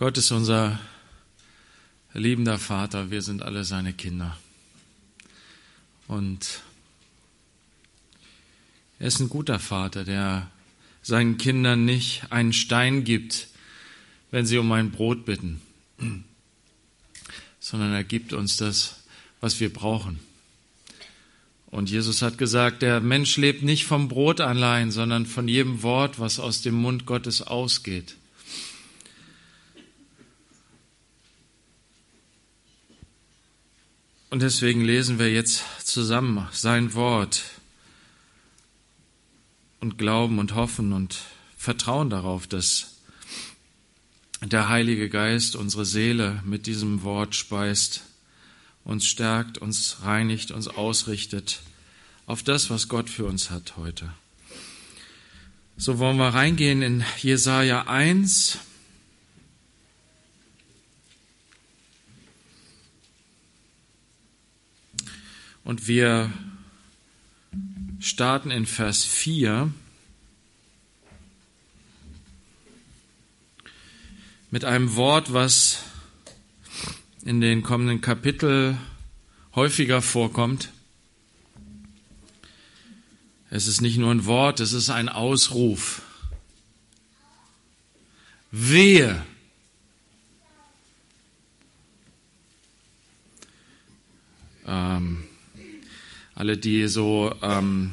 Gott ist unser liebender Vater, wir sind alle seine Kinder. Und er ist ein guter Vater, der seinen Kindern nicht einen Stein gibt, wenn sie um ein Brot bitten, sondern er gibt uns das, was wir brauchen. Und Jesus hat gesagt, der Mensch lebt nicht vom Brot allein, sondern von jedem Wort, was aus dem Mund Gottes ausgeht. Und deswegen lesen wir jetzt zusammen sein Wort und glauben und hoffen und vertrauen darauf, dass der Heilige Geist unsere Seele mit diesem Wort speist, uns stärkt, uns reinigt, uns ausrichtet auf das, was Gott für uns hat heute. So wollen wir reingehen in Jesaja 1. Und wir starten in Vers 4 mit einem Wort, was in den kommenden Kapitel häufiger vorkommt. Es ist nicht nur ein Wort, es ist ein Ausruf. Wehe! Ähm, alle, die so ähm,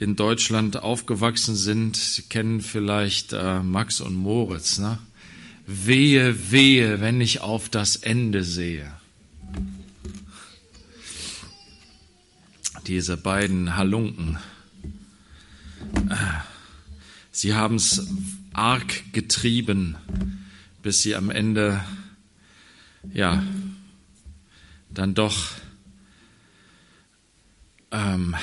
in Deutschland aufgewachsen sind, kennen vielleicht äh, Max und Moritz. Ne? Wehe, wehe, wenn ich auf das Ende sehe. Diese beiden Halunken. Sie haben es arg getrieben, bis sie am Ende, ja, dann doch ähm,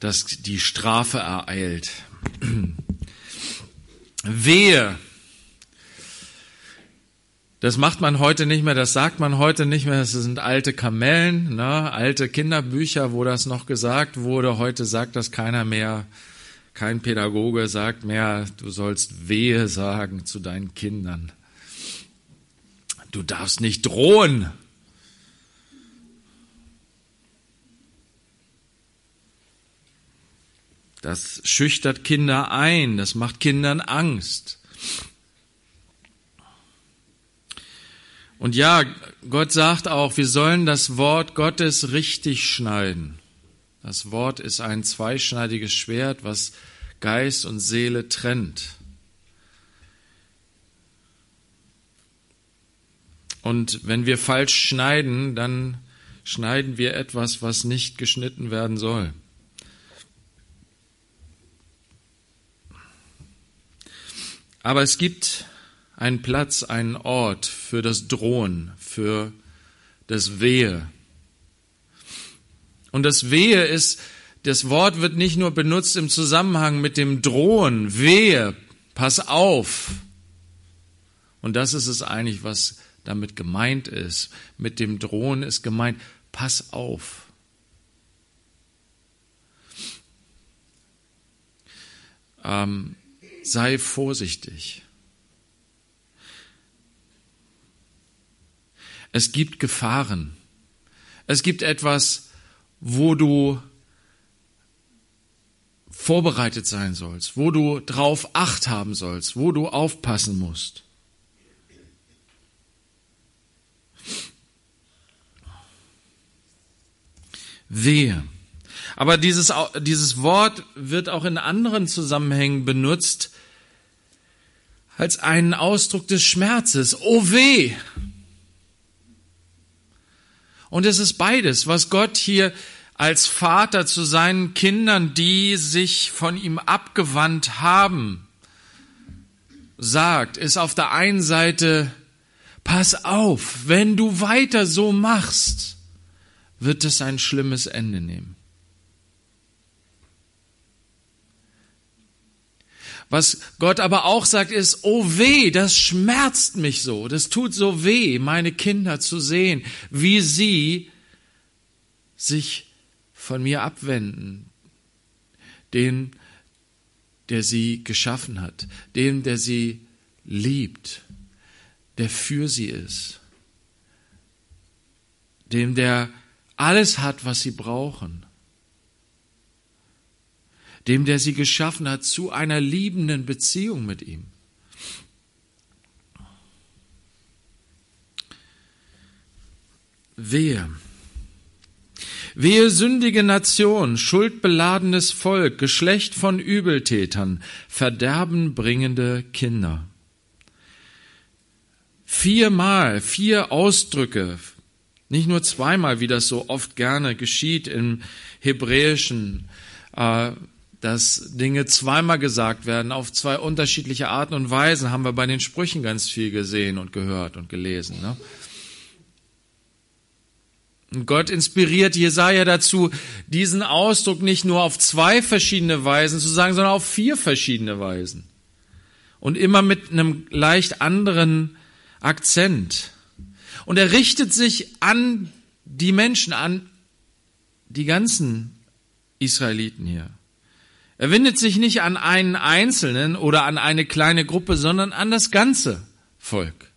dass die Strafe ereilt. Wehe! Das macht man heute nicht mehr, das sagt man heute nicht mehr. Das sind alte Kamellen, ne? alte Kinderbücher, wo das noch gesagt wurde. Heute sagt das keiner mehr. Kein Pädagoge sagt mehr, du sollst Wehe sagen zu deinen Kindern. Du darfst nicht drohen. Das schüchtert Kinder ein, das macht Kindern Angst. Und ja, Gott sagt auch, wir sollen das Wort Gottes richtig schneiden. Das Wort ist ein zweischneidiges Schwert, was Geist und Seele trennt. Und wenn wir falsch schneiden, dann schneiden wir etwas, was nicht geschnitten werden soll. Aber es gibt einen Platz, einen Ort für das Drohen, für das Wehe. Und das Wehe ist, das Wort wird nicht nur benutzt im Zusammenhang mit dem Drohen, Wehe, pass auf. Und das ist es eigentlich, was damit gemeint ist. Mit dem Drohen ist gemeint, pass auf. Ähm, sei vorsichtig. Es gibt Gefahren. Es gibt etwas, wo du vorbereitet sein sollst, wo du drauf acht haben sollst, wo du aufpassen musst. Wehe. Aber dieses, dieses Wort wird auch in anderen Zusammenhängen benutzt als einen Ausdruck des Schmerzes. Oh weh! Und es ist beides, was Gott hier als Vater zu seinen Kindern, die sich von ihm abgewandt haben, sagt, ist auf der einen Seite, pass auf, wenn du weiter so machst, wird es ein schlimmes Ende nehmen. Was Gott aber auch sagt, ist, oh weh, das schmerzt mich so, das tut so weh, meine Kinder zu sehen, wie sie sich von mir abwenden, den der sie geschaffen hat, dem, der sie liebt, der für sie ist, dem, der alles hat, was sie brauchen, dem, der sie geschaffen hat, zu einer liebenden Beziehung mit ihm. Wehe. Wehe sündige Nation, schuldbeladenes Volk, Geschlecht von Übeltätern, Verderben bringende Kinder. Viermal, vier Ausdrücke, nicht nur zweimal, wie das so oft gerne geschieht im Hebräischen, äh, dass Dinge zweimal gesagt werden, auf zwei unterschiedliche Arten und Weisen, haben wir bei den Sprüchen ganz viel gesehen und gehört und gelesen. Ne? Und Gott inspiriert Jesaja dazu, diesen Ausdruck nicht nur auf zwei verschiedene Weisen zu sagen, sondern auf vier verschiedene Weisen. Und immer mit einem leicht anderen Akzent. Und er richtet sich an die Menschen, an die ganzen Israeliten hier. Er wendet sich nicht an einen Einzelnen oder an eine kleine Gruppe, sondern an das ganze Volk.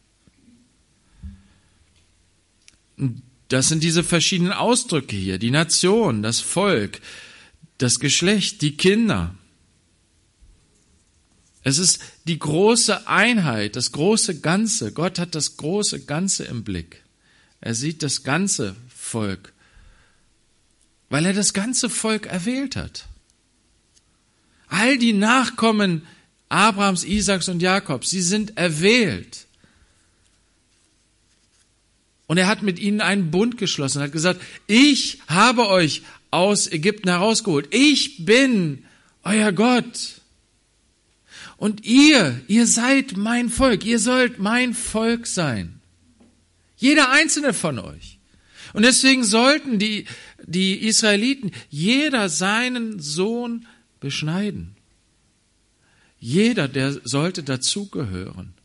Das sind diese verschiedenen Ausdrücke hier. Die Nation, das Volk, das Geschlecht, die Kinder. Es ist die große Einheit, das große Ganze. Gott hat das große Ganze im Blick. Er sieht das ganze Volk, weil er das ganze Volk erwählt hat. All die Nachkommen Abrahams, Isaaks und Jakobs, sie sind erwählt. Und er hat mit ihnen einen Bund geschlossen, hat gesagt, ich habe euch aus Ägypten herausgeholt. Ich bin euer Gott. Und ihr, ihr seid mein Volk. Ihr sollt mein Volk sein. Jeder einzelne von euch. Und deswegen sollten die, die Israeliten jeder seinen Sohn beschneiden. Jeder, der sollte dazugehören.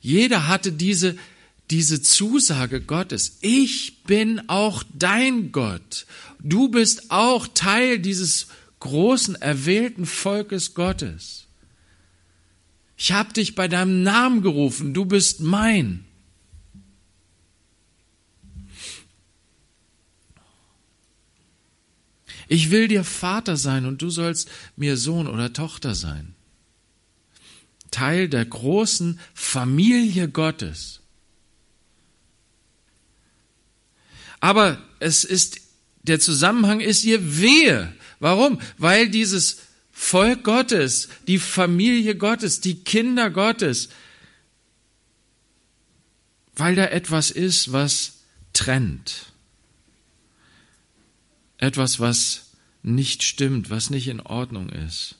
Jeder hatte diese diese Zusage Gottes, ich bin auch dein Gott. Du bist auch Teil dieses großen erwählten Volkes Gottes. Ich habe dich bei deinem Namen gerufen, du bist mein. Ich will dir Vater sein und du sollst mir Sohn oder Tochter sein. Teil der großen Familie Gottes. Aber es ist, der Zusammenhang ist ihr Wehe. Warum? Weil dieses Volk Gottes, die Familie Gottes, die Kinder Gottes, weil da etwas ist, was trennt. Etwas, was nicht stimmt, was nicht in Ordnung ist.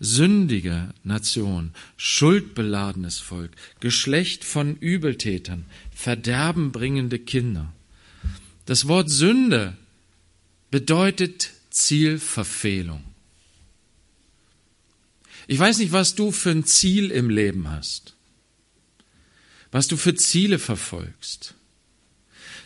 Sündige Nation, schuldbeladenes Volk, Geschlecht von Übeltätern, verderbenbringende Kinder. Das Wort Sünde bedeutet Zielverfehlung. Ich weiß nicht, was du für ein Ziel im Leben hast, was du für Ziele verfolgst.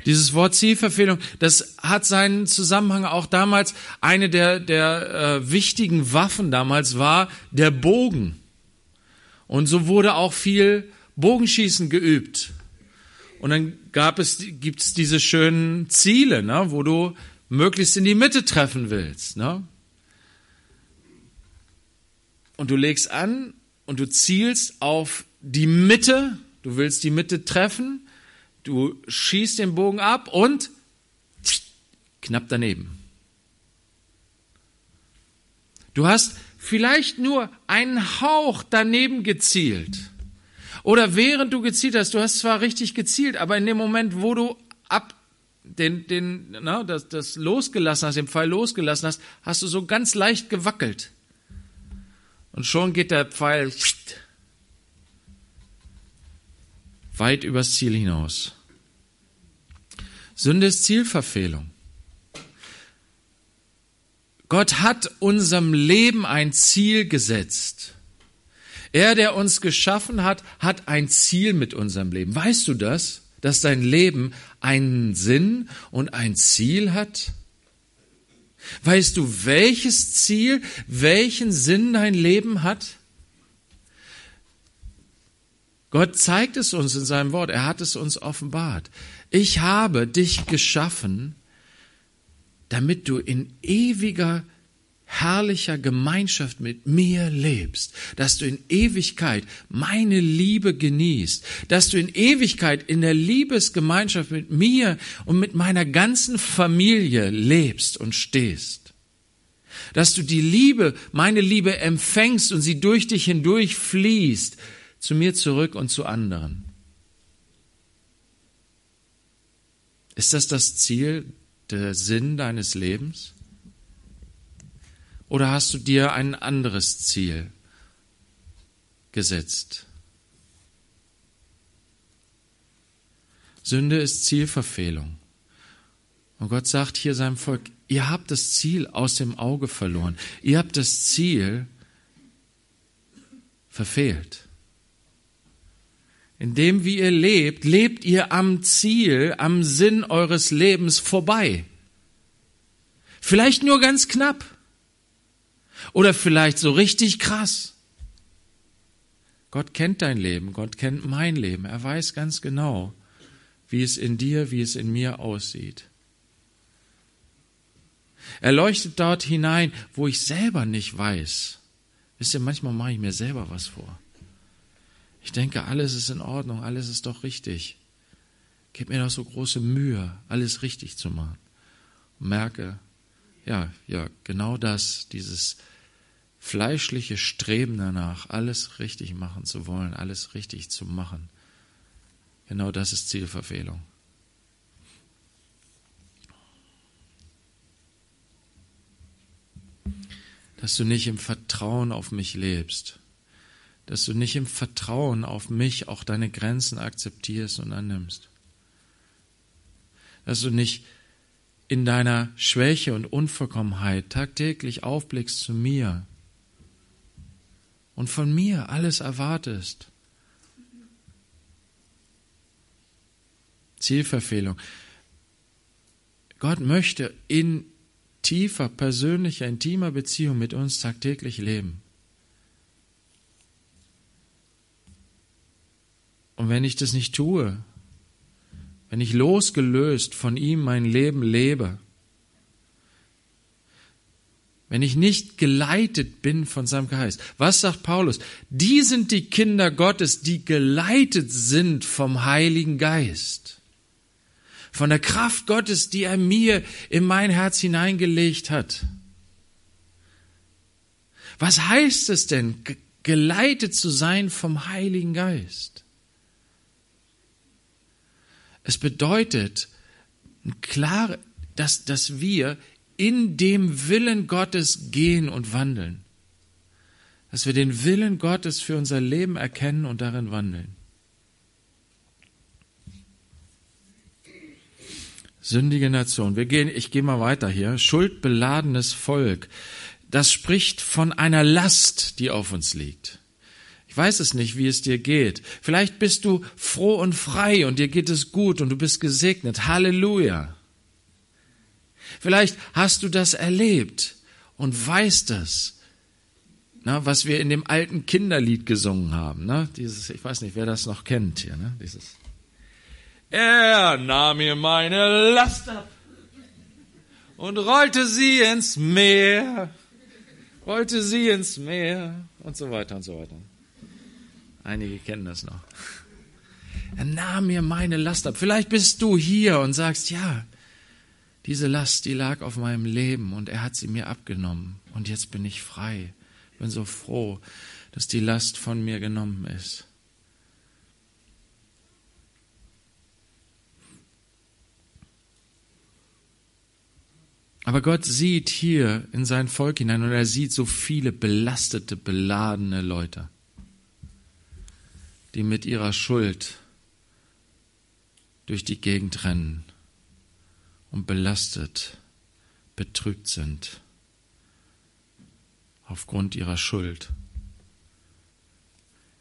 Dieses Wort Zielverfehlung, das hat seinen Zusammenhang auch damals. Eine der, der äh, wichtigen Waffen damals war der Bogen. Und so wurde auch viel Bogenschießen geübt. Und dann gab es, gibt es diese schönen Ziele, ne, wo du möglichst in die Mitte treffen willst. Ne? Und du legst an und du zielst auf die Mitte, du willst die Mitte treffen, du schießt den Bogen ab und knapp daneben. Du hast vielleicht nur einen Hauch daneben gezielt. Oder während du gezielt hast, du hast zwar richtig gezielt, aber in dem Moment, wo du ab den, den, na, das, das losgelassen hast, den Pfeil losgelassen hast, hast du so ganz leicht gewackelt. Und schon geht der Pfeil weit übers Ziel hinaus. Sünde ist Zielverfehlung. Gott hat unserem Leben ein Ziel gesetzt. Er, der uns geschaffen hat, hat ein Ziel mit unserem Leben. Weißt du das? Dass dein Leben einen Sinn und ein Ziel hat? Weißt du, welches Ziel, welchen Sinn dein Leben hat? Gott zeigt es uns in seinem Wort, er hat es uns offenbart. Ich habe dich geschaffen, damit du in ewiger herrlicher Gemeinschaft mit mir lebst, dass du in Ewigkeit meine Liebe genießt, dass du in Ewigkeit in der Liebesgemeinschaft mit mir und mit meiner ganzen Familie lebst und stehst. Dass du die Liebe, meine Liebe empfängst und sie durch dich hindurch fließt, zu mir zurück und zu anderen. Ist das das Ziel, der Sinn deines Lebens? Oder hast du dir ein anderes Ziel gesetzt? Sünde ist Zielverfehlung. Und Gott sagt hier seinem Volk, ihr habt das Ziel aus dem Auge verloren. Ihr habt das Ziel verfehlt. In dem, wie ihr lebt, lebt ihr am Ziel, am Sinn eures Lebens vorbei. Vielleicht nur ganz knapp. Oder vielleicht so richtig krass. Gott kennt dein Leben, Gott kennt mein Leben. Er weiß ganz genau, wie es in dir, wie es in mir aussieht. Er leuchtet dort hinein, wo ich selber nicht weiß. Wisst ihr, manchmal mache ich mir selber was vor. Ich denke, alles ist in Ordnung, alles ist doch richtig. Gib mir doch so große Mühe, alles richtig zu machen. Und merke, ja, ja, genau das, dieses fleischliche Streben danach, alles richtig machen zu wollen, alles richtig zu machen. Genau das ist Zielverfehlung. Dass du nicht im Vertrauen auf mich lebst, dass du nicht im Vertrauen auf mich auch deine Grenzen akzeptierst und annimmst, dass du nicht in deiner Schwäche und Unvollkommenheit tagtäglich aufblickst zu mir und von mir alles erwartest. Zielverfehlung. Gott möchte in tiefer, persönlicher, intimer Beziehung mit uns tagtäglich leben. Und wenn ich das nicht tue, wenn ich losgelöst von ihm mein Leben lebe, wenn ich nicht geleitet bin von seinem Geist. Was sagt Paulus? Die sind die Kinder Gottes, die geleitet sind vom Heiligen Geist. Von der Kraft Gottes, die er mir in mein Herz hineingelegt hat. Was heißt es denn, geleitet zu sein vom Heiligen Geist? Es bedeutet, klar, dass, dass wir in dem Willen Gottes gehen und wandeln. Dass wir den Willen Gottes für unser Leben erkennen und darin wandeln. Sündige Nation. Wir gehen, ich gehe mal weiter hier. Schuldbeladenes Volk. Das spricht von einer Last, die auf uns liegt. Weiß es nicht, wie es dir geht. Vielleicht bist du froh und frei und dir geht es gut und du bist gesegnet. Halleluja. Vielleicht hast du das erlebt und weißt das, na, was wir in dem alten Kinderlied gesungen haben. Ne? Dieses, ich weiß nicht, wer das noch kennt hier. Ne? Dieses. Er nahm mir meine Last ab und rollte sie ins Meer, rollte sie ins Meer und so weiter und so weiter. Einige kennen das noch. Er nahm mir meine Last ab. Vielleicht bist du hier und sagst, ja, diese Last, die lag auf meinem Leben und er hat sie mir abgenommen und jetzt bin ich frei. Bin so froh, dass die Last von mir genommen ist. Aber Gott sieht hier in sein Volk hinein und er sieht so viele belastete, beladene Leute, die mit ihrer Schuld durch die Gegend rennen und belastet, betrübt sind aufgrund ihrer Schuld.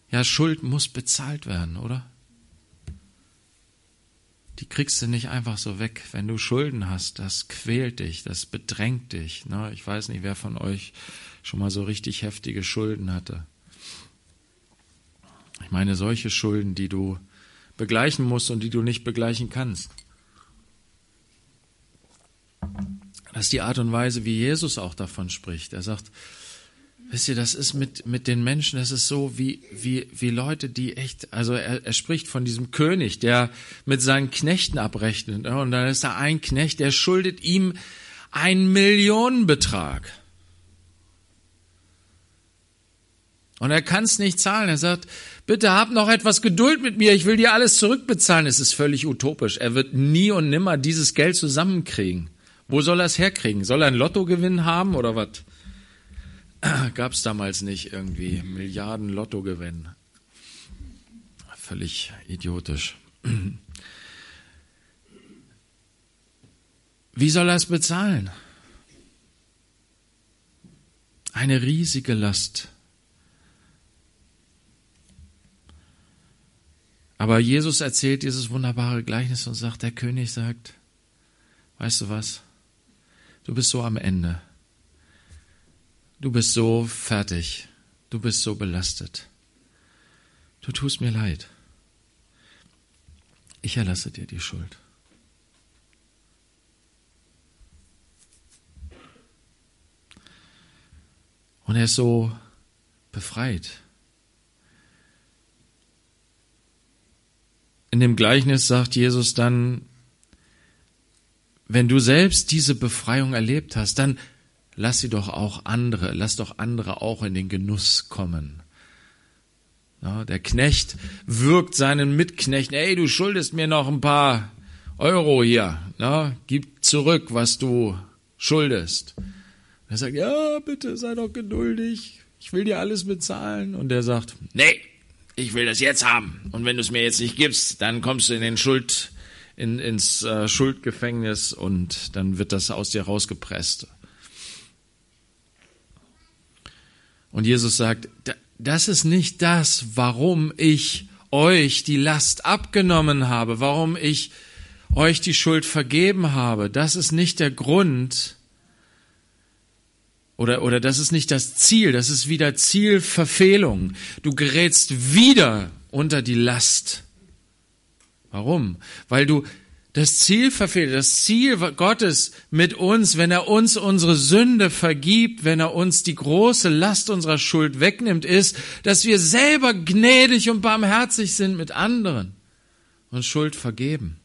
Ja, Schuld muss bezahlt werden, oder? die kriegst du nicht einfach so weg. Wenn du Schulden hast, das quält dich, das bedrängt dich. Ne? Ich weiß nicht, wer von euch schon mal so richtig heftige Schulden hatte. Ich meine solche Schulden, die du begleichen musst und die du nicht begleichen kannst. Das ist die Art und Weise, wie Jesus auch davon spricht. Er sagt, wisst ihr, das ist mit, mit den Menschen, das ist so wie, wie, wie Leute, die echt, also er, er spricht von diesem König, der mit seinen Knechten abrechnet. Und dann ist da ein Knecht, der schuldet ihm einen Millionenbetrag. Und er kann es nicht zahlen. Er sagt, bitte hab noch etwas Geduld mit mir, ich will dir alles zurückbezahlen. Es ist völlig utopisch. Er wird nie und nimmer dieses Geld zusammenkriegen. Wo soll er es herkriegen? Soll er einen Lottogewinn haben oder was? Gab es damals nicht irgendwie Milliarden Lottogewinn. Völlig idiotisch. Wie soll er es bezahlen? Eine riesige Last. Aber Jesus erzählt dieses wunderbare Gleichnis und sagt, der König sagt, weißt du was? Du bist so am Ende. Du bist so fertig. Du bist so belastet. Du tust mir leid. Ich erlasse dir die Schuld. Und er ist so befreit. In dem Gleichnis sagt Jesus dann, wenn du selbst diese Befreiung erlebt hast, dann lass sie doch auch andere, lass doch andere auch in den Genuss kommen. Ja, der Knecht wirkt seinen Mitknechten, ey, du schuldest mir noch ein paar Euro hier, na, gib zurück, was du schuldest. Er sagt, ja, bitte sei doch geduldig, ich will dir alles bezahlen. Und er sagt, nee, ich will das jetzt haben. Und wenn du es mir jetzt nicht gibst, dann kommst du in den Schuld, in, ins äh, Schuldgefängnis und dann wird das aus dir rausgepresst. Und Jesus sagt, das ist nicht das, warum ich euch die Last abgenommen habe, warum ich euch die Schuld vergeben habe. Das ist nicht der Grund, oder, oder das ist nicht das Ziel, das ist wieder Zielverfehlung. Du gerätst wieder unter die Last. Warum? Weil du das Ziel verfehlt, das Ziel Gottes mit uns, wenn er uns unsere Sünde vergibt, wenn er uns die große Last unserer Schuld wegnimmt, ist, dass wir selber gnädig und barmherzig sind mit anderen und Schuld vergeben.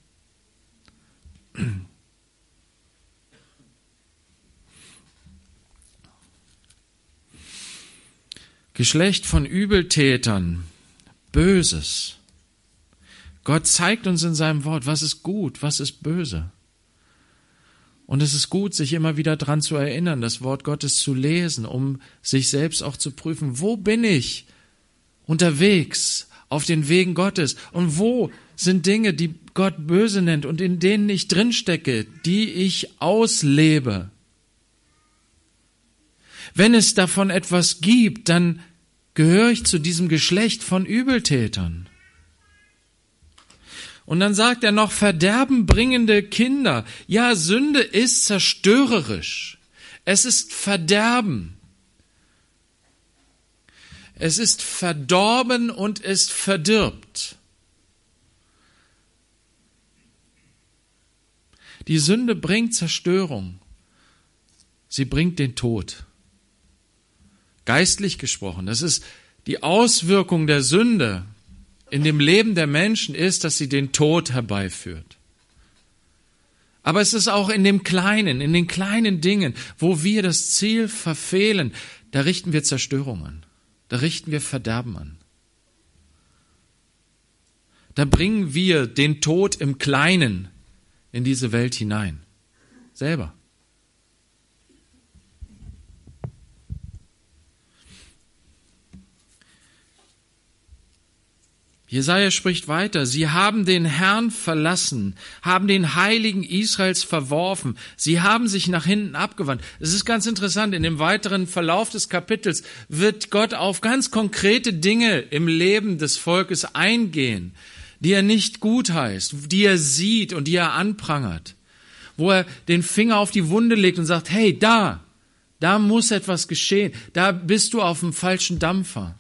Geschlecht von Übeltätern, Böses. Gott zeigt uns in seinem Wort, was ist gut, was ist böse. Und es ist gut, sich immer wieder dran zu erinnern, das Wort Gottes zu lesen, um sich selbst auch zu prüfen, wo bin ich unterwegs auf den Wegen Gottes und wo sind Dinge, die Gott böse nennt und in denen ich drinstecke, die ich auslebe. Wenn es davon etwas gibt, dann gehöre ich zu diesem Geschlecht von Übeltätern. Und dann sagt er noch, verderbenbringende Kinder. Ja, Sünde ist zerstörerisch. Es ist Verderben. Es ist verdorben und es verdirbt. Die Sünde bringt Zerstörung. Sie bringt den Tod geistlich gesprochen. Das ist die Auswirkung der Sünde in dem Leben der Menschen ist, dass sie den Tod herbeiführt. Aber es ist auch in dem Kleinen, in den kleinen Dingen, wo wir das Ziel verfehlen, da richten wir Zerstörung an. Da richten wir Verderben an. Da bringen wir den Tod im Kleinen in diese Welt hinein. Selber. Jesaja spricht weiter. Sie haben den Herrn verlassen, haben den Heiligen Israels verworfen. Sie haben sich nach hinten abgewandt. Es ist ganz interessant. In dem weiteren Verlauf des Kapitels wird Gott auf ganz konkrete Dinge im Leben des Volkes eingehen. die er nicht gut heißt, die er sieht und die er anprangert, wo er den Finger auf die Wunde legt und sagt, hey, da, da muss etwas geschehen, da bist du auf dem falschen Dampfer.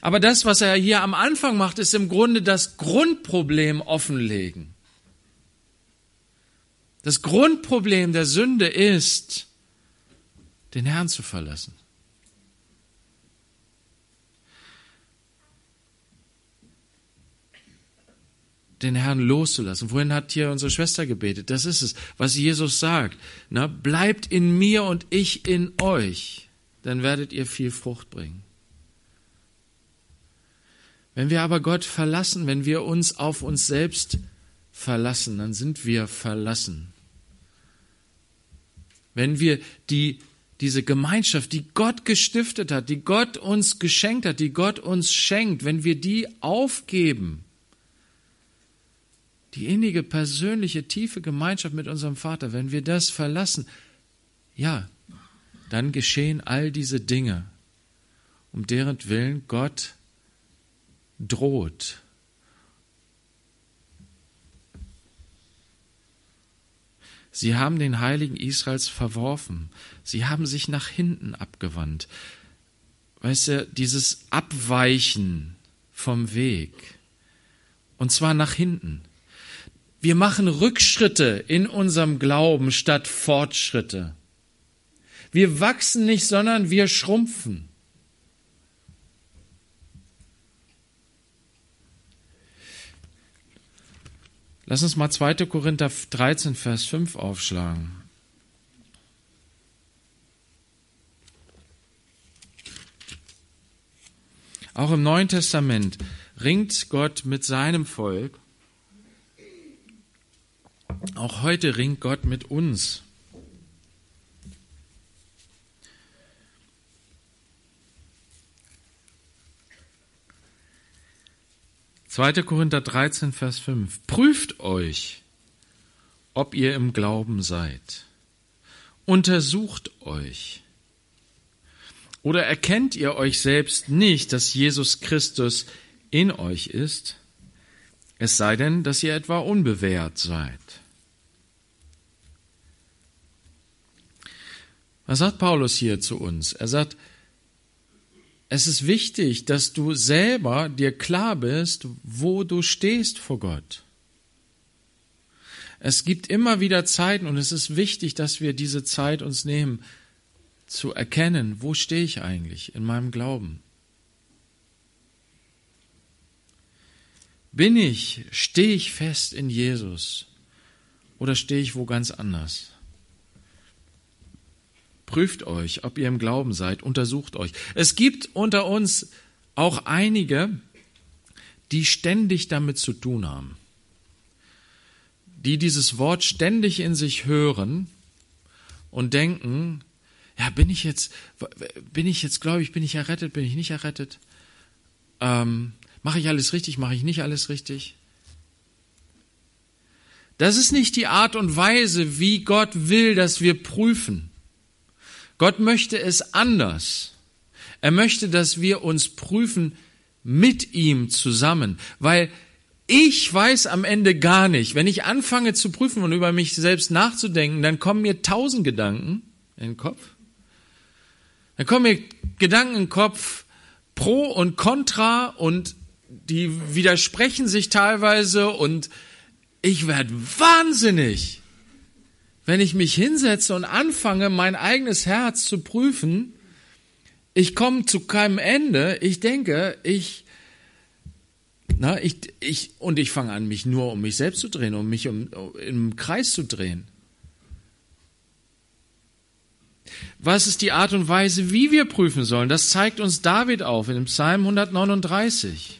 Aber das, was er hier am Anfang macht, ist im Grunde das Grundproblem offenlegen. Das Grundproblem der Sünde ist, den Herrn zu verlassen. den Herrn loszulassen. Wohin hat hier unsere Schwester gebetet? Das ist es, was Jesus sagt. Na, bleibt in mir und ich in euch, dann werdet ihr viel Frucht bringen. Wenn wir aber Gott verlassen, wenn wir uns auf uns selbst verlassen, dann sind wir verlassen. Wenn wir die, diese Gemeinschaft, die Gott gestiftet hat, die Gott uns geschenkt hat, die Gott uns schenkt, wenn wir die aufgeben, die innige, persönliche, tiefe Gemeinschaft mit unserem Vater, wenn wir das verlassen, ja, dann geschehen all diese Dinge, um deren Willen Gott droht. Sie haben den Heiligen Israels verworfen. Sie haben sich nach hinten abgewandt. Weißt du, dieses Abweichen vom Weg. Und zwar nach hinten. Wir machen Rückschritte in unserem Glauben statt Fortschritte. Wir wachsen nicht, sondern wir schrumpfen. Lass uns mal 2. Korinther 13, Vers 5 aufschlagen. Auch im Neuen Testament ringt Gott mit seinem Volk auch heute ringt Gott mit uns. Zweiter Korinther 13, Vers 5. Prüft euch, ob ihr im Glauben seid. Untersucht euch. Oder erkennt ihr euch selbst nicht, dass Jesus Christus in euch ist? Es sei denn, dass ihr etwa unbewährt seid. Was sagt Paulus hier zu uns? Er sagt, es ist wichtig, dass du selber dir klar bist, wo du stehst vor Gott. Es gibt immer wieder Zeiten und es ist wichtig, dass wir diese Zeit uns nehmen, zu erkennen, wo stehe ich eigentlich in meinem Glauben. Bin ich, stehe ich fest in Jesus oder stehe ich wo ganz anders? Prüft euch, ob ihr im Glauben seid, untersucht euch. Es gibt unter uns auch einige, die ständig damit zu tun haben, die dieses Wort ständig in sich hören und denken, ja, bin ich jetzt, bin ich jetzt, glaube ich, bin ich errettet, bin ich nicht errettet? Ähm, mache ich alles richtig, mache ich nicht alles richtig? Das ist nicht die Art und Weise, wie Gott will, dass wir prüfen. Gott möchte es anders. Er möchte, dass wir uns prüfen mit ihm zusammen, weil ich weiß am Ende gar nicht. Wenn ich anfange zu prüfen und über mich selbst nachzudenken, dann kommen mir tausend Gedanken in den Kopf. Dann kommen mir Gedanken in den Kopf pro und contra und die widersprechen sich teilweise und ich werde wahnsinnig wenn ich mich hinsetze und anfange, mein eigenes Herz zu prüfen, ich komme zu keinem Ende. Ich denke, ich, na, ich, ich, und ich fange an, mich nur um mich selbst zu drehen, um mich um, im Kreis zu drehen. Was ist die Art und Weise, wie wir prüfen sollen? Das zeigt uns David auf in dem Psalm 139.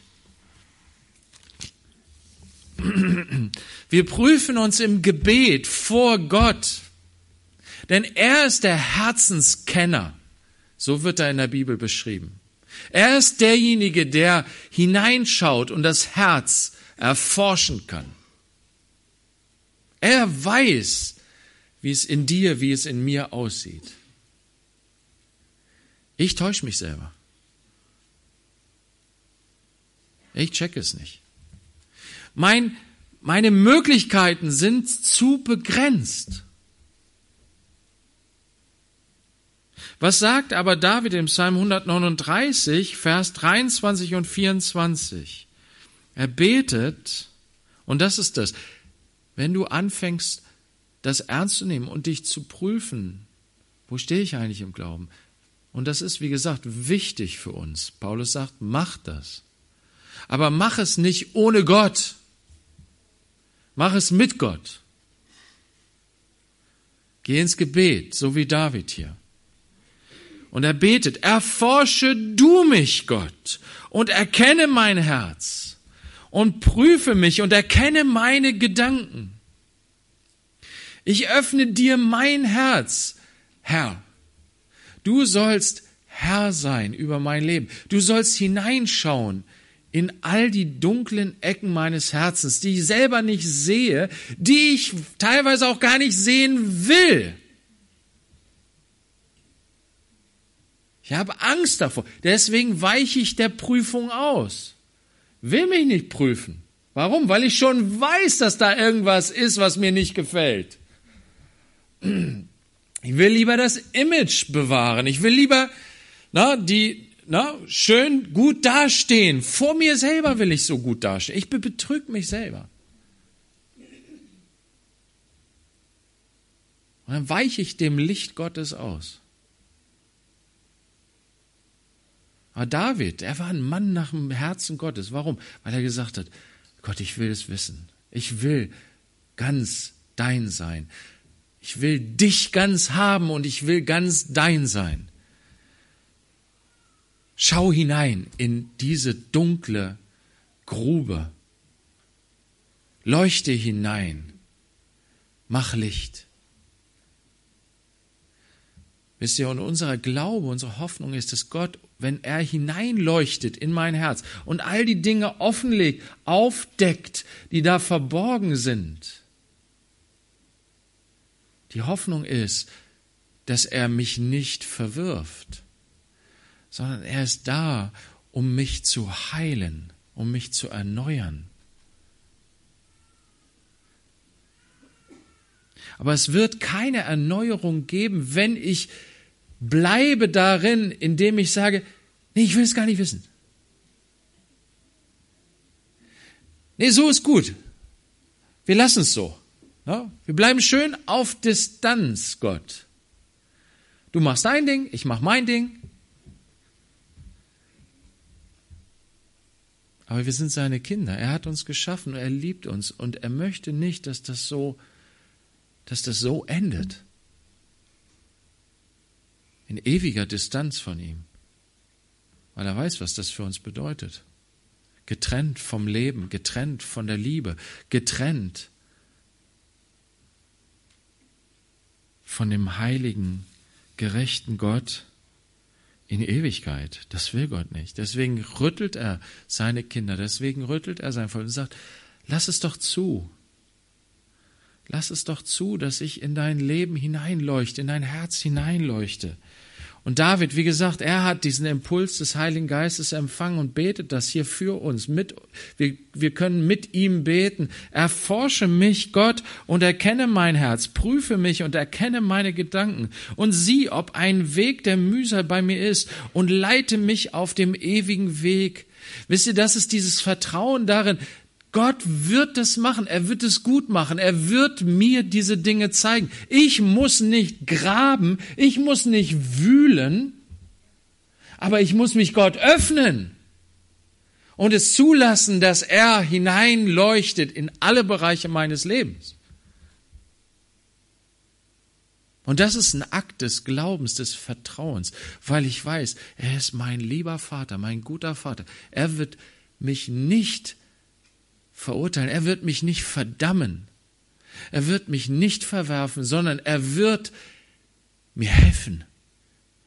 Wir prüfen uns im Gebet vor Gott, denn er ist der Herzenskenner. So wird er in der Bibel beschrieben. Er ist derjenige, der hineinschaut und das Herz erforschen kann. Er weiß, wie es in dir, wie es in mir aussieht. Ich täusche mich selber. Ich check es nicht. Mein, meine Möglichkeiten sind zu begrenzt. Was sagt aber David im Psalm 139, Vers 23 und 24? Er betet, und das ist das, wenn du anfängst, das ernst zu nehmen und dich zu prüfen, wo stehe ich eigentlich im Glauben? Und das ist, wie gesagt, wichtig für uns. Paulus sagt, mach das. Aber mach es nicht ohne Gott. Mach es mit Gott. Geh ins Gebet, so wie David hier. Und er betet, erforsche du mich, Gott, und erkenne mein Herz und prüfe mich und erkenne meine Gedanken. Ich öffne dir mein Herz, Herr. Du sollst Herr sein über mein Leben. Du sollst hineinschauen in all die dunklen Ecken meines Herzens, die ich selber nicht sehe, die ich teilweise auch gar nicht sehen will. Ich habe Angst davor. Deswegen weiche ich der Prüfung aus. Will mich nicht prüfen. Warum? Weil ich schon weiß, dass da irgendwas ist, was mir nicht gefällt. Ich will lieber das Image bewahren. Ich will lieber na, die na, schön gut dastehen. Vor mir selber will ich so gut dastehen. Ich betrüge mich selber. Und dann weiche ich dem Licht Gottes aus. Aber David, er war ein Mann nach dem Herzen Gottes. Warum? Weil er gesagt hat, Gott, ich will es wissen. Ich will ganz dein sein. Ich will dich ganz haben und ich will ganz dein sein. Schau hinein in diese dunkle Grube. Leuchte hinein. Mach Licht. Wisst ihr, und unser Glaube, unsere Hoffnung ist, dass Gott, wenn er hineinleuchtet in mein Herz und all die Dinge offenlegt, aufdeckt, die da verborgen sind, die Hoffnung ist, dass er mich nicht verwirft, sondern er ist da, um mich zu heilen, um mich zu erneuern. Aber es wird keine Erneuerung geben, wenn ich bleibe darin, indem ich sage, nee, ich will es gar nicht wissen. Nee, so ist gut. Wir lassen es so. Wir bleiben schön auf Distanz, Gott. Du machst dein Ding, ich mach mein Ding. Aber wir sind seine Kinder. Er hat uns geschaffen, er liebt uns und er möchte nicht, dass das so, dass das so endet in ewiger Distanz von ihm, weil er weiß, was das für uns bedeutet. Getrennt vom Leben, getrennt von der Liebe, getrennt von dem heiligen, gerechten Gott in Ewigkeit. Das will Gott nicht. Deswegen rüttelt er seine Kinder, deswegen rüttelt er sein Volk und sagt, lass es doch zu, Lass es doch zu, dass ich in dein Leben hineinleuchte, in dein Herz hineinleuchte. Und David, wie gesagt, er hat diesen Impuls des Heiligen Geistes empfangen und betet das hier für uns. Mit, wir, wir können mit ihm beten. Erforsche mich, Gott, und erkenne mein Herz. Prüfe mich und erkenne meine Gedanken. Und sieh, ob ein Weg der Mühsal bei mir ist und leite mich auf dem ewigen Weg. Wisst ihr, das ist dieses Vertrauen darin, Gott wird es machen, er wird es gut machen, er wird mir diese Dinge zeigen. Ich muss nicht graben, ich muss nicht wühlen, aber ich muss mich Gott öffnen und es zulassen, dass er hineinleuchtet in alle Bereiche meines Lebens. Und das ist ein Akt des Glaubens, des Vertrauens, weil ich weiß, er ist mein lieber Vater, mein guter Vater. Er wird mich nicht verurteilen. Er wird mich nicht verdammen. Er wird mich nicht verwerfen, sondern er wird mir helfen.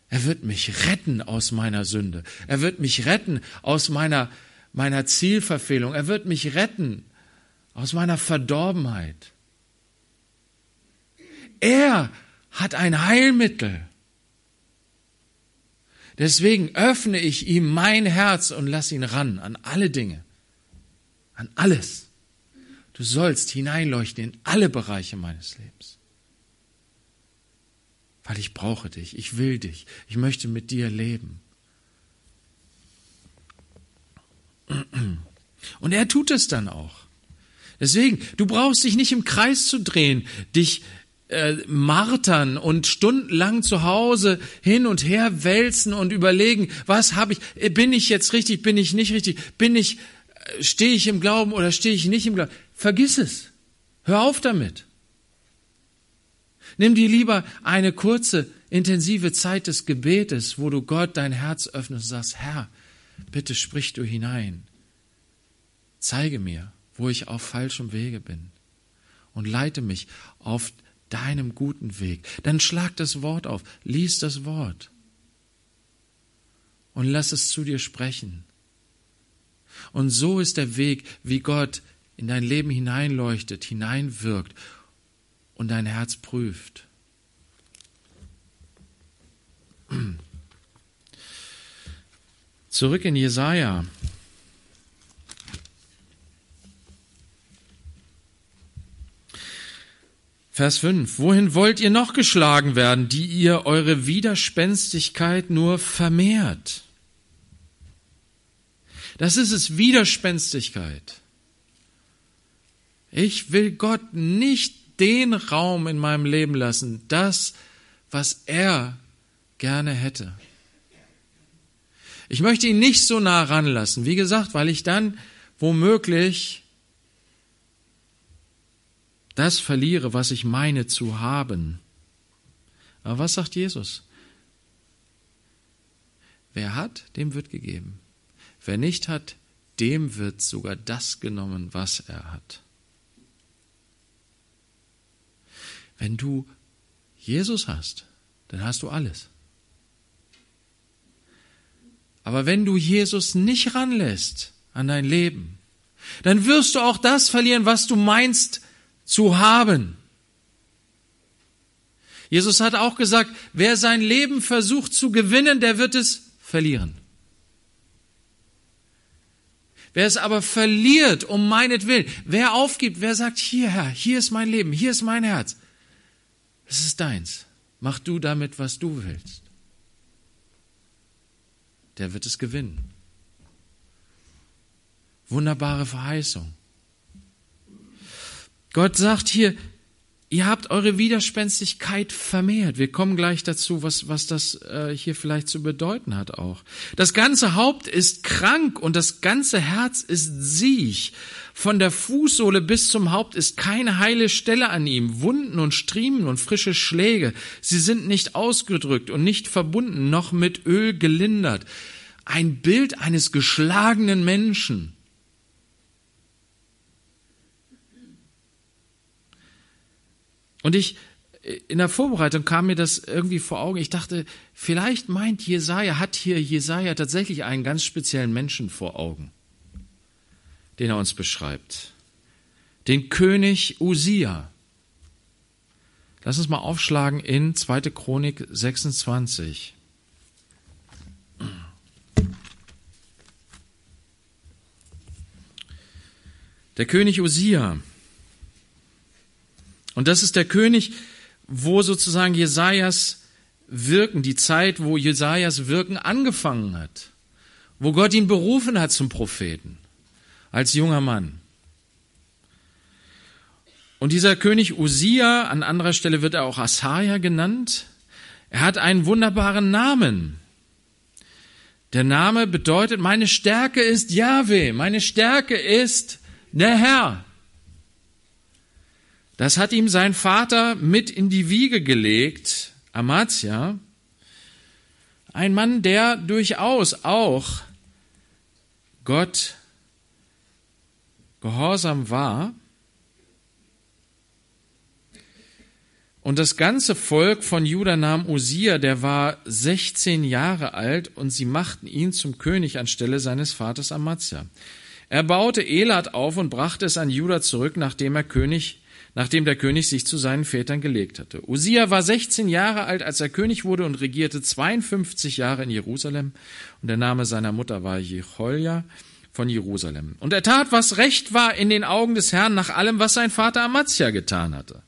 Er wird mich retten aus meiner Sünde. Er wird mich retten aus meiner, meiner Zielverfehlung. Er wird mich retten aus meiner Verdorbenheit. Er hat ein Heilmittel. Deswegen öffne ich ihm mein Herz und lass ihn ran an alle Dinge. An alles. Du sollst hineinleuchten in alle Bereiche meines Lebens. Weil ich brauche dich, ich will dich, ich möchte mit dir leben. Und er tut es dann auch. Deswegen, du brauchst dich nicht im Kreis zu drehen, dich äh, martern und stundenlang zu Hause hin und her wälzen und überlegen, was habe ich, äh, bin ich jetzt richtig, bin ich nicht richtig, bin ich, stehe ich im Glauben oder stehe ich nicht im Glauben. Vergiss es. Hör auf damit. Nimm dir lieber eine kurze, intensive Zeit des Gebetes, wo du Gott dein Herz öffnest und sagst, Herr, bitte sprich du hinein. Zeige mir, wo ich auf falschem Wege bin und leite mich auf deinem guten Weg. Dann schlag das Wort auf, lies das Wort und lass es zu dir sprechen. Und so ist der Weg, wie Gott in dein Leben hineinleuchtet, hineinwirkt und dein Herz prüft. Zurück in Jesaja. Vers 5. Wohin wollt ihr noch geschlagen werden, die ihr eure Widerspenstigkeit nur vermehrt? Das ist es, Widerspenstigkeit. Ich will Gott nicht den Raum in meinem Leben lassen, das, was er gerne hätte. Ich möchte ihn nicht so nah ranlassen, wie gesagt, weil ich dann womöglich das verliere, was ich meine zu haben. Aber was sagt Jesus? Wer hat, dem wird gegeben. Wer nicht hat, dem wird sogar das genommen, was er hat. Wenn du Jesus hast, dann hast du alles. Aber wenn du Jesus nicht ranlässt an dein Leben, dann wirst du auch das verlieren, was du meinst zu haben. Jesus hat auch gesagt, wer sein Leben versucht zu gewinnen, der wird es verlieren. Wer es aber verliert um meinetwillen, wer aufgibt, wer sagt, hier Herr, hier ist mein Leben, hier ist mein Herz, es ist deins. Mach du damit, was du willst. Der wird es gewinnen. Wunderbare Verheißung. Gott sagt hier, ihr habt eure Widerspenstigkeit vermehrt. Wir kommen gleich dazu, was, was das äh, hier vielleicht zu bedeuten hat auch. Das ganze Haupt ist krank und das ganze Herz ist siech. Von der Fußsohle bis zum Haupt ist keine heile Stelle an ihm. Wunden und Striemen und frische Schläge. Sie sind nicht ausgedrückt und nicht verbunden, noch mit Öl gelindert. Ein Bild eines geschlagenen Menschen. Und ich, in der Vorbereitung kam mir das irgendwie vor Augen. Ich dachte, vielleicht meint Jesaja, hat hier Jesaja tatsächlich einen ganz speziellen Menschen vor Augen, den er uns beschreibt. Den König Usia. Lass uns mal aufschlagen in 2. Chronik 26. Der König Usia. Und das ist der König, wo sozusagen Jesajas Wirken, die Zeit, wo Jesajas Wirken angefangen hat, wo Gott ihn berufen hat zum Propheten, als junger Mann. Und dieser König Usia, an anderer Stelle wird er auch Asaja genannt, er hat einen wunderbaren Namen. Der Name bedeutet, meine Stärke ist Yahweh, meine Stärke ist der Herr. Das hat ihm sein Vater mit in die Wiege gelegt, Amazia, ein Mann, der durchaus auch Gott gehorsam war. Und das ganze Volk von Juda nahm Usia, der war 16 Jahre alt, und sie machten ihn zum König anstelle seines Vaters Amazia. Er baute Elat auf und brachte es an Juda zurück, nachdem er König nachdem der König sich zu seinen Vätern gelegt hatte. Usia war 16 Jahre alt, als er König wurde und regierte 52 Jahre in Jerusalem. Und der Name seiner Mutter war Jecholja. von Jerusalem. Und er tat, was recht war in den Augen des Herrn nach allem, was sein Vater Amazia getan hatte.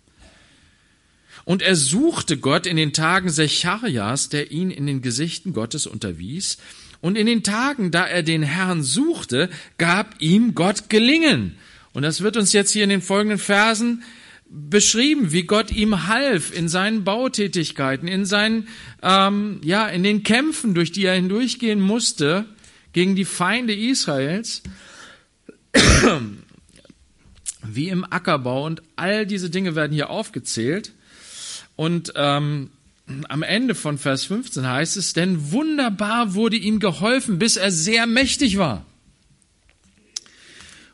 Und er suchte Gott in den Tagen Secharias, der ihn in den Gesichten Gottes unterwies. Und in den Tagen, da er den Herrn suchte, gab ihm Gott gelingen. Und das wird uns jetzt hier in den folgenden Versen beschrieben, wie Gott ihm half in seinen Bautätigkeiten, in seinen, ähm, ja, in den Kämpfen, durch die er hindurchgehen musste gegen die Feinde Israels, wie im Ackerbau. Und all diese Dinge werden hier aufgezählt. Und ähm, am Ende von Vers 15 heißt es, denn wunderbar wurde ihm geholfen, bis er sehr mächtig war.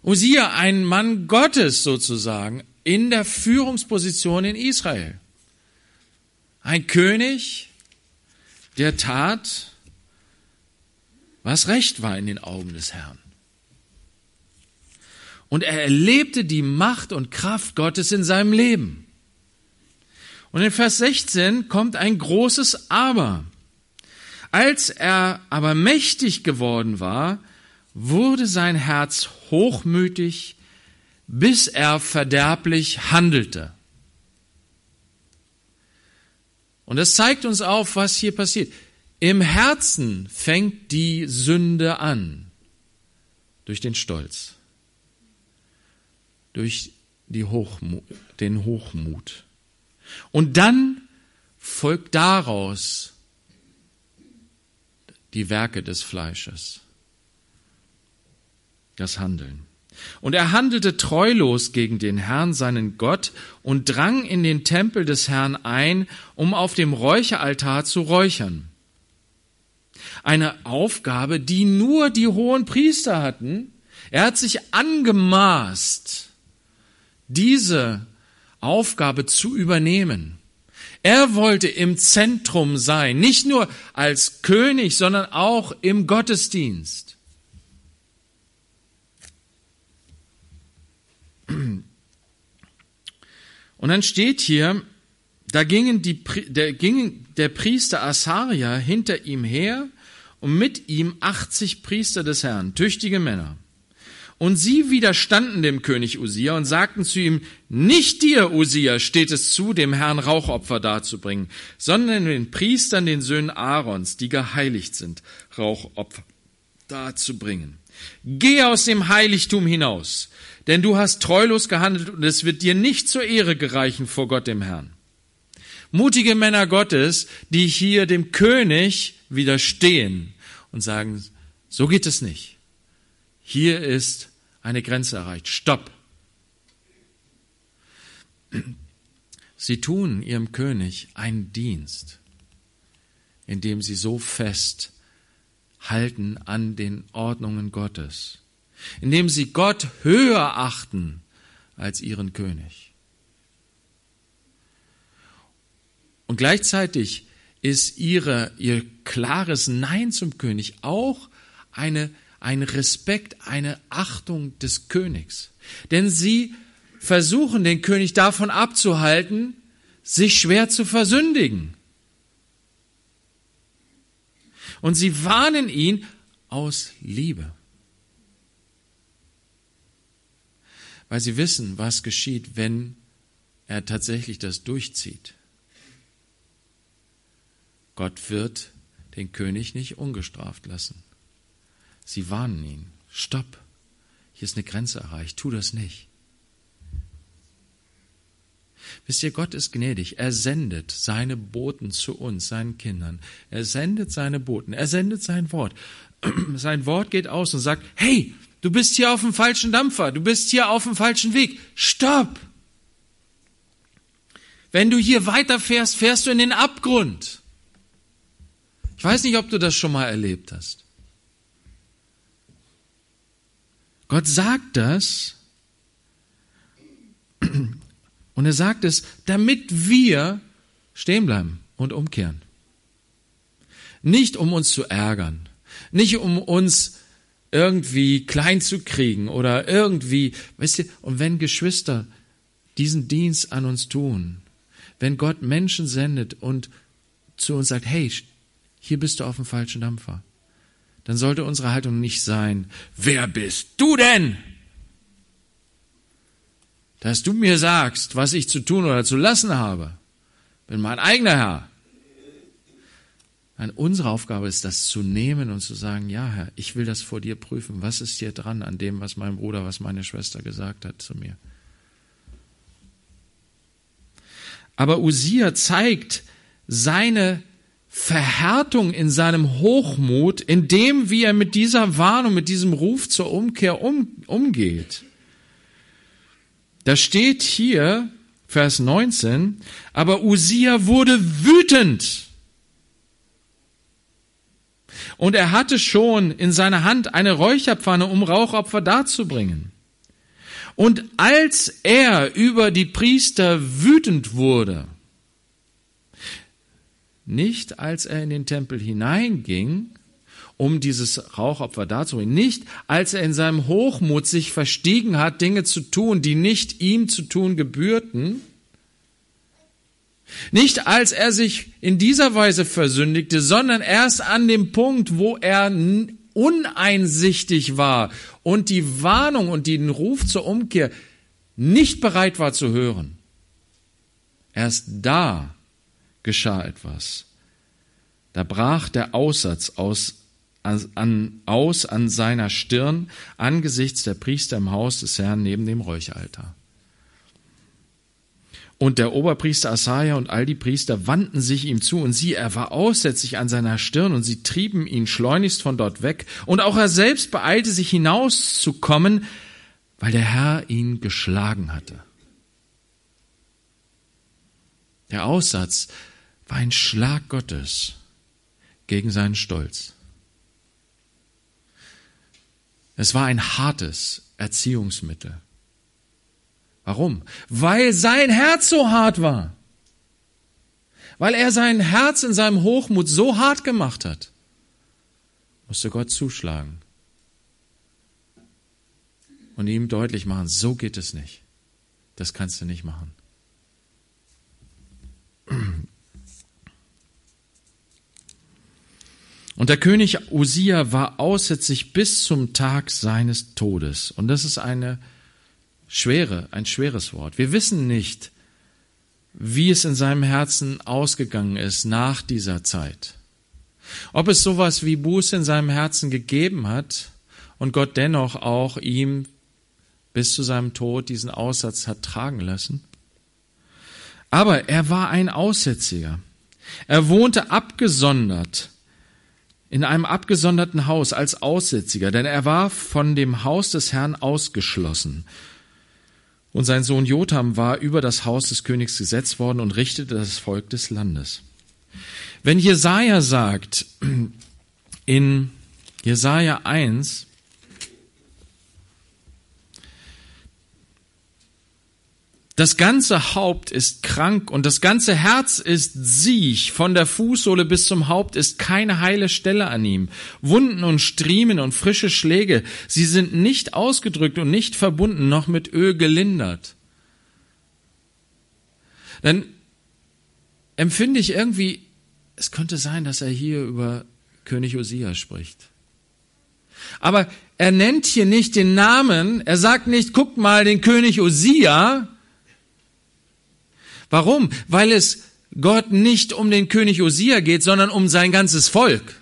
Usia, ein Mann Gottes sozusagen, in der Führungsposition in Israel. Ein König, der tat, was recht war in den Augen des Herrn. Und er erlebte die Macht und Kraft Gottes in seinem Leben. Und in Vers 16 kommt ein großes Aber. Als er aber mächtig geworden war, wurde sein Herz hochmütig, bis er verderblich handelte. Und das zeigt uns auf, was hier passiert. Im Herzen fängt die Sünde an. Durch den Stolz. Durch die Hochmut, den Hochmut. Und dann folgt daraus die Werke des Fleisches, das Handeln. Und er handelte treulos gegen den Herrn, seinen Gott, und drang in den Tempel des Herrn ein, um auf dem Räucheraltar zu räuchern. Eine Aufgabe, die nur die hohen Priester hatten. Er hat sich angemaßt, diese Aufgabe zu übernehmen. Er wollte im Zentrum sein, nicht nur als König, sondern auch im Gottesdienst. Und dann steht hier, da gingen die, der, ging der Priester Asaria hinter ihm her und mit ihm 80 Priester des Herrn, tüchtige Männer. Und sie widerstanden dem König Usia und sagten zu ihm, nicht dir, Usia, steht es zu, dem Herrn Rauchopfer darzubringen, sondern den Priestern, den Söhnen Aarons, die geheiligt sind, Rauchopfer darzubringen. Geh aus dem Heiligtum hinaus, denn du hast treulos gehandelt und es wird dir nicht zur Ehre gereichen vor Gott dem Herrn. Mutige Männer Gottes, die hier dem König widerstehen und sagen, so geht es nicht. Hier ist eine Grenze erreicht. Stopp. Sie tun ihrem König einen Dienst, indem sie so fest halten an den Ordnungen Gottes, indem sie Gott höher achten als ihren König. Und gleichzeitig ist ihre, ihr klares Nein zum König auch eine ein Respekt, eine Achtung des Königs. Denn sie versuchen den König davon abzuhalten, sich schwer zu versündigen. Und sie warnen ihn aus Liebe. Weil sie wissen, was geschieht, wenn er tatsächlich das durchzieht. Gott wird den König nicht ungestraft lassen. Sie warnen ihn. Stopp. Hier ist eine Grenze erreicht. Tu das nicht. Wisst ihr, Gott ist gnädig. Er sendet seine Boten zu uns, seinen Kindern. Er sendet seine Boten. Er sendet sein Wort. Sein Wort geht aus und sagt, hey, du bist hier auf dem falschen Dampfer. Du bist hier auf dem falschen Weg. Stopp! Wenn du hier weiterfährst, fährst du in den Abgrund. Ich weiß nicht, ob du das schon mal erlebt hast. Gott sagt das und er sagt es, damit wir stehen bleiben und umkehren. Nicht um uns zu ärgern, nicht um uns irgendwie klein zu kriegen oder irgendwie, weißt du, und wenn Geschwister diesen Dienst an uns tun, wenn Gott Menschen sendet und zu uns sagt, hey, hier bist du auf dem falschen Dampfer, dann sollte unsere Haltung nicht sein, wer bist du denn? Dass du mir sagst, was ich zu tun oder zu lassen habe. Bin mein eigener Herr. Nein, unsere Aufgabe ist, das zu nehmen und zu sagen, ja Herr, ich will das vor dir prüfen. Was ist hier dran an dem, was mein Bruder, was meine Schwester gesagt hat zu mir? Aber Usia zeigt seine Verhärtung in seinem Hochmut, in dem, wie er mit dieser Warnung, mit diesem Ruf zur Umkehr um, umgeht. Da steht hier, Vers 19, aber Usia wurde wütend. Und er hatte schon in seiner Hand eine Räucherpfanne, um Rauchopfer darzubringen. Und als er über die Priester wütend wurde, nicht als er in den Tempel hineinging, um dieses Rauchopfer darzubringen, nicht als er in seinem Hochmut sich verstiegen hat, Dinge zu tun, die nicht ihm zu tun gebührten, nicht als er sich in dieser Weise versündigte, sondern erst an dem Punkt, wo er uneinsichtig war und die Warnung und den Ruf zur Umkehr nicht bereit war zu hören. Erst da geschah etwas. Da brach der Aussatz aus an, aus an seiner Stirn angesichts der Priester im Haus des Herrn neben dem Räucheraltar. Und der Oberpriester Asaja und all die Priester wandten sich ihm zu, und sie, er war aussätzlich an seiner Stirn, und sie trieben ihn schleunigst von dort weg. Und auch er selbst beeilte sich hinauszukommen, weil der Herr ihn geschlagen hatte. Der Aussatz war ein Schlag Gottes gegen seinen Stolz. Es war ein hartes Erziehungsmittel. Warum? Weil sein Herz so hart war. Weil er sein Herz in seinem Hochmut so hart gemacht hat, musste Gott zuschlagen und ihm deutlich machen, so geht es nicht. Das kannst du nicht machen. Und der König Usia war aussätzlich bis zum Tag seines Todes. Und das ist eine schwere, ein schweres Wort. Wir wissen nicht, wie es in seinem Herzen ausgegangen ist nach dieser Zeit. Ob es sowas wie Buße in seinem Herzen gegeben hat und Gott dennoch auch ihm bis zu seinem Tod diesen Aussatz hat tragen lassen. Aber er war ein Aussätziger. Er wohnte abgesondert in einem abgesonderten Haus als Aussätziger, denn er war von dem Haus des Herrn ausgeschlossen. Und sein Sohn Jotham war über das Haus des Königs gesetzt worden und richtete das Volk des Landes. Wenn Jesaja sagt, in Jesaja 1, Das ganze Haupt ist krank und das ganze Herz ist siech. Von der Fußsohle bis zum Haupt ist keine heile Stelle an ihm. Wunden und Striemen und frische Schläge, sie sind nicht ausgedrückt und nicht verbunden, noch mit Öl gelindert. Dann empfinde ich irgendwie, es könnte sein, dass er hier über König Osia spricht. Aber er nennt hier nicht den Namen, er sagt nicht, guck mal den König Osia, Warum? Weil es Gott nicht um den König Osia geht, sondern um sein ganzes Volk.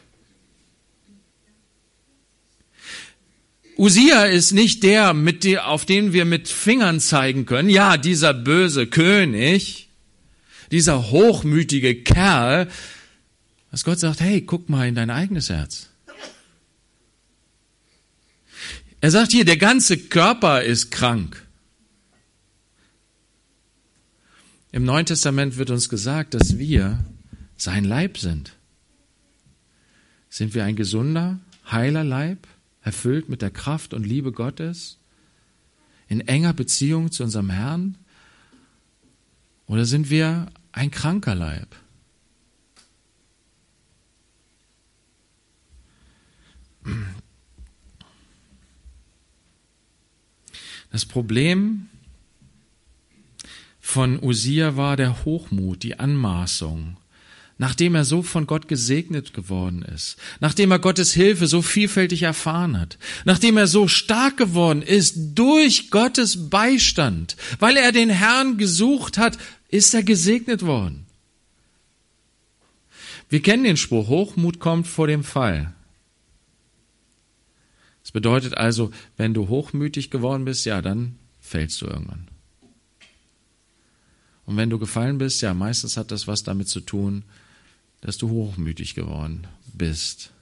Usia ist nicht der, mit der, auf den wir mit Fingern zeigen können. Ja, dieser böse König, dieser hochmütige Kerl, dass Gott sagt, hey, guck mal in dein eigenes Herz. Er sagt hier, der ganze Körper ist krank. Im Neuen Testament wird uns gesagt, dass wir sein Leib sind. Sind wir ein gesunder, heiler Leib, erfüllt mit der Kraft und Liebe Gottes, in enger Beziehung zu unserem Herrn? Oder sind wir ein kranker Leib? Das Problem von Usia war der Hochmut, die Anmaßung, nachdem er so von Gott gesegnet geworden ist, nachdem er Gottes Hilfe so vielfältig erfahren hat, nachdem er so stark geworden ist durch Gottes Beistand, weil er den Herrn gesucht hat, ist er gesegnet worden. Wir kennen den Spruch, Hochmut kommt vor dem Fall. Das bedeutet also, wenn du hochmütig geworden bist, ja, dann fällst du irgendwann. Und wenn du gefallen bist, ja, meistens hat das was damit zu tun, dass du hochmütig geworden bist.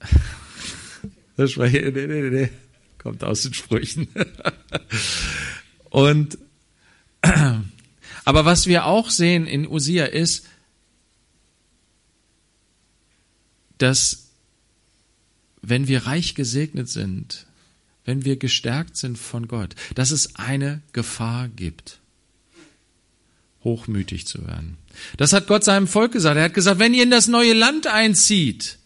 Das war hier, nee, nee, nee, kommt aus den Sprüchen. Und, aber was wir auch sehen in Usia ist, dass wenn wir reich gesegnet sind, wenn wir gestärkt sind von Gott, dass es eine Gefahr gibt, hochmütig zu werden. Das hat Gott seinem Volk gesagt. Er hat gesagt, wenn ihr in das neue Land einzieht,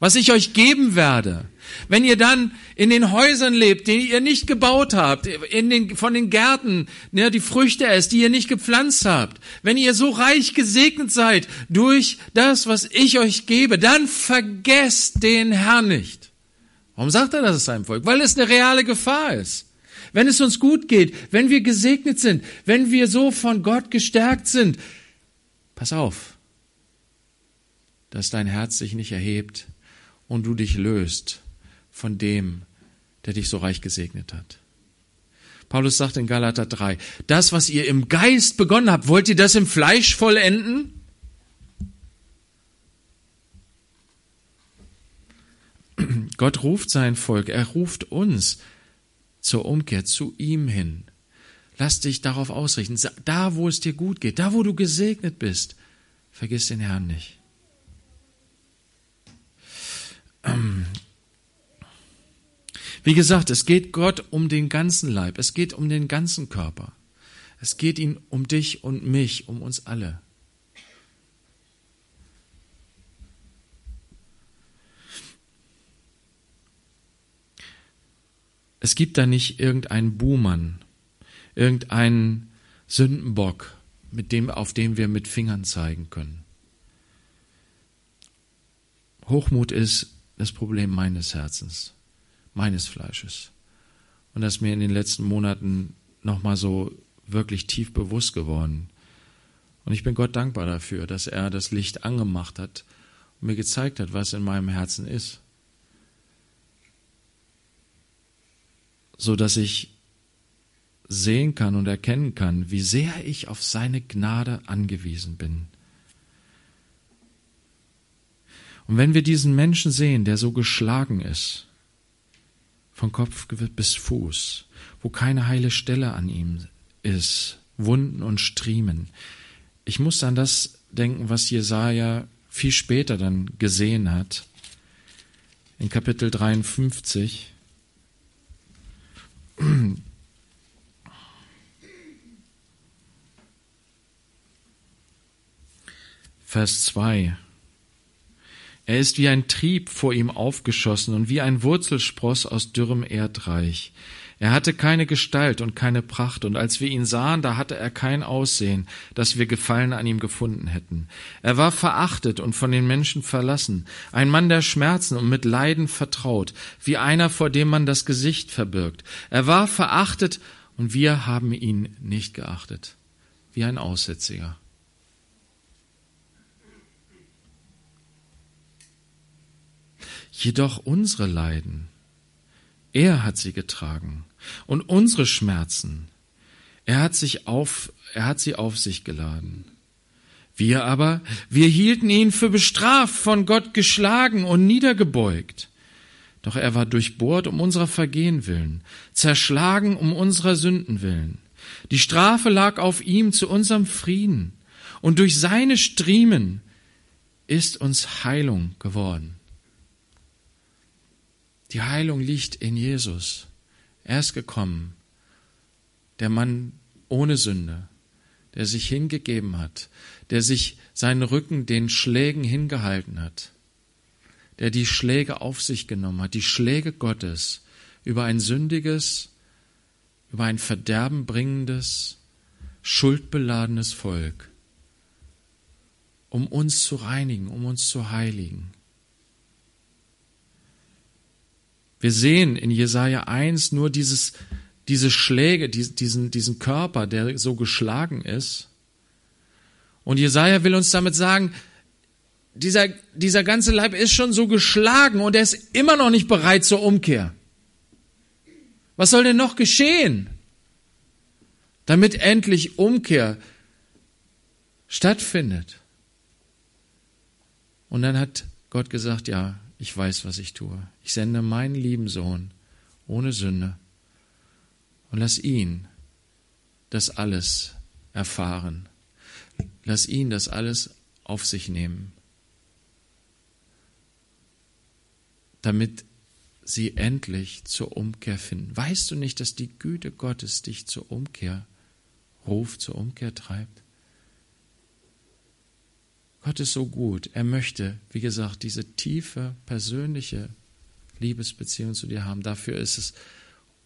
was ich euch geben werde, wenn ihr dann in den Häusern lebt, die ihr nicht gebaut habt, in den, von den Gärten, ne, die Früchte esst, die ihr nicht gepflanzt habt, wenn ihr so reich gesegnet seid durch das, was ich euch gebe, dann vergesst den Herrn nicht. Warum sagt er das seinem Volk? Weil es eine reale Gefahr ist. Wenn es uns gut geht, wenn wir gesegnet sind, wenn wir so von Gott gestärkt sind, pass auf, dass dein Herz sich nicht erhebt und du dich löst von dem, der dich so reich gesegnet hat. Paulus sagt in Galater 3, das, was ihr im Geist begonnen habt, wollt ihr das im Fleisch vollenden? Gott ruft sein Volk, er ruft uns zur Umkehr zu ihm hin. Lass dich darauf ausrichten. Da, wo es dir gut geht, da, wo du gesegnet bist, vergiss den Herrn nicht. Wie gesagt, es geht Gott um den ganzen Leib, es geht um den ganzen Körper. Es geht ihm um dich und mich, um uns alle. Es gibt da nicht irgendeinen Buhmann, irgendeinen Sündenbock, mit dem, auf dem wir mit Fingern zeigen können. Hochmut ist das Problem meines Herzens, meines Fleisches. Und das ist mir in den letzten Monaten nochmal so wirklich tief bewusst geworden. Und ich bin Gott dankbar dafür, dass er das Licht angemacht hat und mir gezeigt hat, was in meinem Herzen ist. So dass ich sehen kann und erkennen kann, wie sehr ich auf seine Gnade angewiesen bin. Und wenn wir diesen Menschen sehen, der so geschlagen ist, von Kopf bis Fuß, wo keine heile Stelle an ihm ist, Wunden und Striemen, ich muss an das denken, was Jesaja viel später dann gesehen hat, in Kapitel 53. Vers 2. Er ist wie ein Trieb vor ihm aufgeschossen und wie ein Wurzelspross aus dürrem Erdreich. Er hatte keine Gestalt und keine Pracht, und als wir ihn sahen, da hatte er kein Aussehen, dass wir Gefallen an ihm gefunden hätten. Er war verachtet und von den Menschen verlassen, ein Mann der Schmerzen und mit Leiden vertraut, wie einer, vor dem man das Gesicht verbirgt. Er war verachtet, und wir haben ihn nicht geachtet, wie ein Aussätziger. Jedoch unsere Leiden, er hat sie getragen und unsere Schmerzen. Er hat sich auf, er hat sie auf sich geladen. Wir aber, wir hielten ihn für bestraft, von Gott geschlagen und niedergebeugt. Doch er war durchbohrt um unserer Vergehen willen, zerschlagen um unserer Sünden willen. Die Strafe lag auf ihm zu unserem Frieden, und durch seine Striemen ist uns Heilung geworden. Die Heilung liegt in Jesus. Er ist gekommen, der Mann ohne Sünde, der sich hingegeben hat, der sich seinen Rücken den Schlägen hingehalten hat, der die Schläge auf sich genommen hat, die Schläge Gottes über ein sündiges, über ein verderbenbringendes, schuldbeladenes Volk. um uns zu reinigen, um uns zu heiligen. Wir sehen in Jesaja 1 nur dieses, diese Schläge, diesen, diesen Körper, der so geschlagen ist. Und Jesaja will uns damit sagen, dieser, dieser ganze Leib ist schon so geschlagen und er ist immer noch nicht bereit zur Umkehr. Was soll denn noch geschehen, damit endlich Umkehr stattfindet? Und dann hat Gott gesagt, ja, ich weiß, was ich tue. Ich sende meinen lieben Sohn ohne Sünde und lass ihn das alles erfahren. Lass ihn das alles auf sich nehmen. damit sie endlich zur Umkehr finden. Weißt du nicht, dass die Güte Gottes dich zur Umkehr ruft, zur Umkehr treibt? Gott ist so gut. Er möchte, wie gesagt, diese tiefe, persönliche Liebesbeziehung zu dir haben. Dafür ist es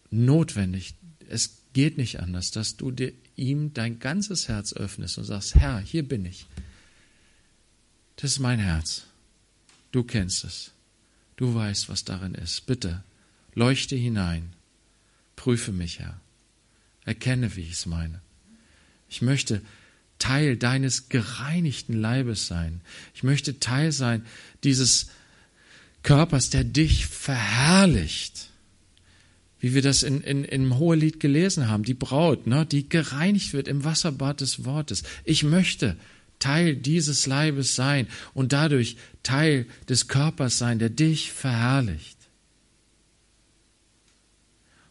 notwendig. Es geht nicht anders, dass du dir, ihm dein ganzes Herz öffnest und sagst, Herr, hier bin ich. Das ist mein Herz. Du kennst es. Du weißt, was darin ist. Bitte, leuchte hinein. Prüfe mich, Herr. Erkenne, wie ich es meine. Ich möchte Teil deines gereinigten Leibes sein. Ich möchte Teil sein dieses Körpers, der dich verherrlicht. Wie wir das in, in, im Hohelied gelesen haben, die Braut, ne, die gereinigt wird im Wasserbad des Wortes. Ich möchte Teil dieses Leibes sein und dadurch Teil des Körpers sein, der dich verherrlicht.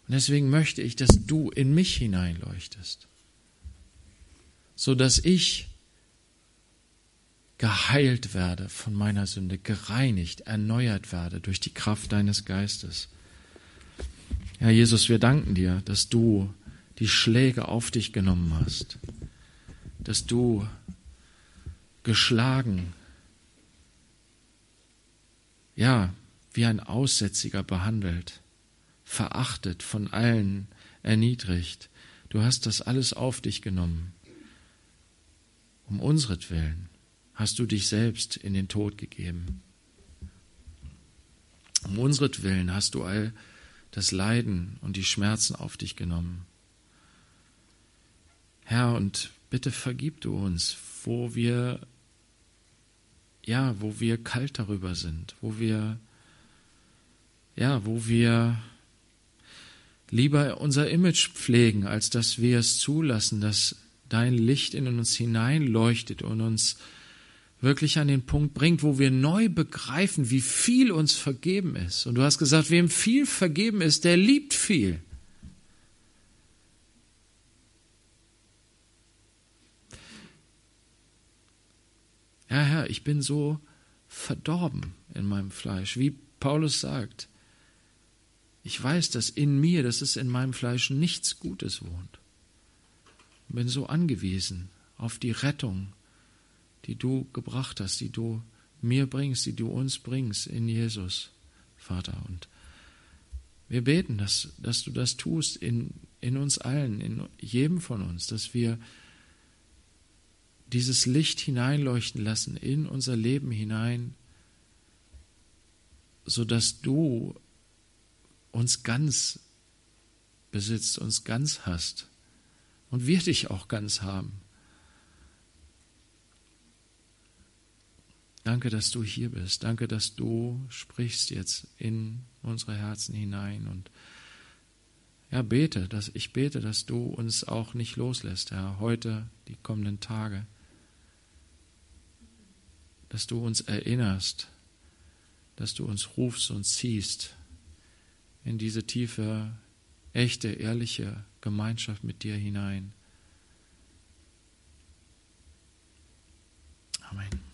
Und deswegen möchte ich, dass du in mich hineinleuchtest, so dass ich geheilt werde von meiner Sünde, gereinigt, erneuert werde durch die Kraft deines Geistes. Ja, Jesus, wir danken dir, dass du die Schläge auf dich genommen hast, dass du geschlagen, ja, wie ein Aussätziger behandelt, verachtet, von allen erniedrigt. Du hast das alles auf dich genommen. Um unsretwillen hast du dich selbst in den Tod gegeben. Um unsretwillen hast du all das Leiden und die Schmerzen auf dich genommen. Herr, und bitte vergib du uns, wo wir ja, wo wir kalt darüber sind, wo wir, ja, wo wir lieber unser Image pflegen, als dass wir es zulassen, dass dein Licht in uns hineinleuchtet und uns wirklich an den Punkt bringt, wo wir neu begreifen, wie viel uns vergeben ist. Und du hast gesagt, wem viel vergeben ist, der liebt viel. Ja, Herr, ich bin so verdorben in meinem Fleisch, wie Paulus sagt. Ich weiß, dass in mir, dass es in meinem Fleisch nichts Gutes wohnt. Bin so angewiesen auf die Rettung, die du gebracht hast, die du mir bringst, die du uns bringst in Jesus, Vater. Und wir beten, dass, dass du das tust in, in uns allen, in jedem von uns, dass wir dieses Licht hineinleuchten lassen in unser Leben hinein, so dass du uns ganz besitzt, uns ganz hast und wir dich auch ganz haben. Danke, dass du hier bist. Danke, dass du sprichst jetzt in unsere Herzen hinein und ja, bete, dass ich bete, dass du uns auch nicht loslässt, Herr, heute, die kommenden Tage dass du uns erinnerst, dass du uns rufst und ziehst in diese tiefe, echte, ehrliche Gemeinschaft mit dir hinein. Amen.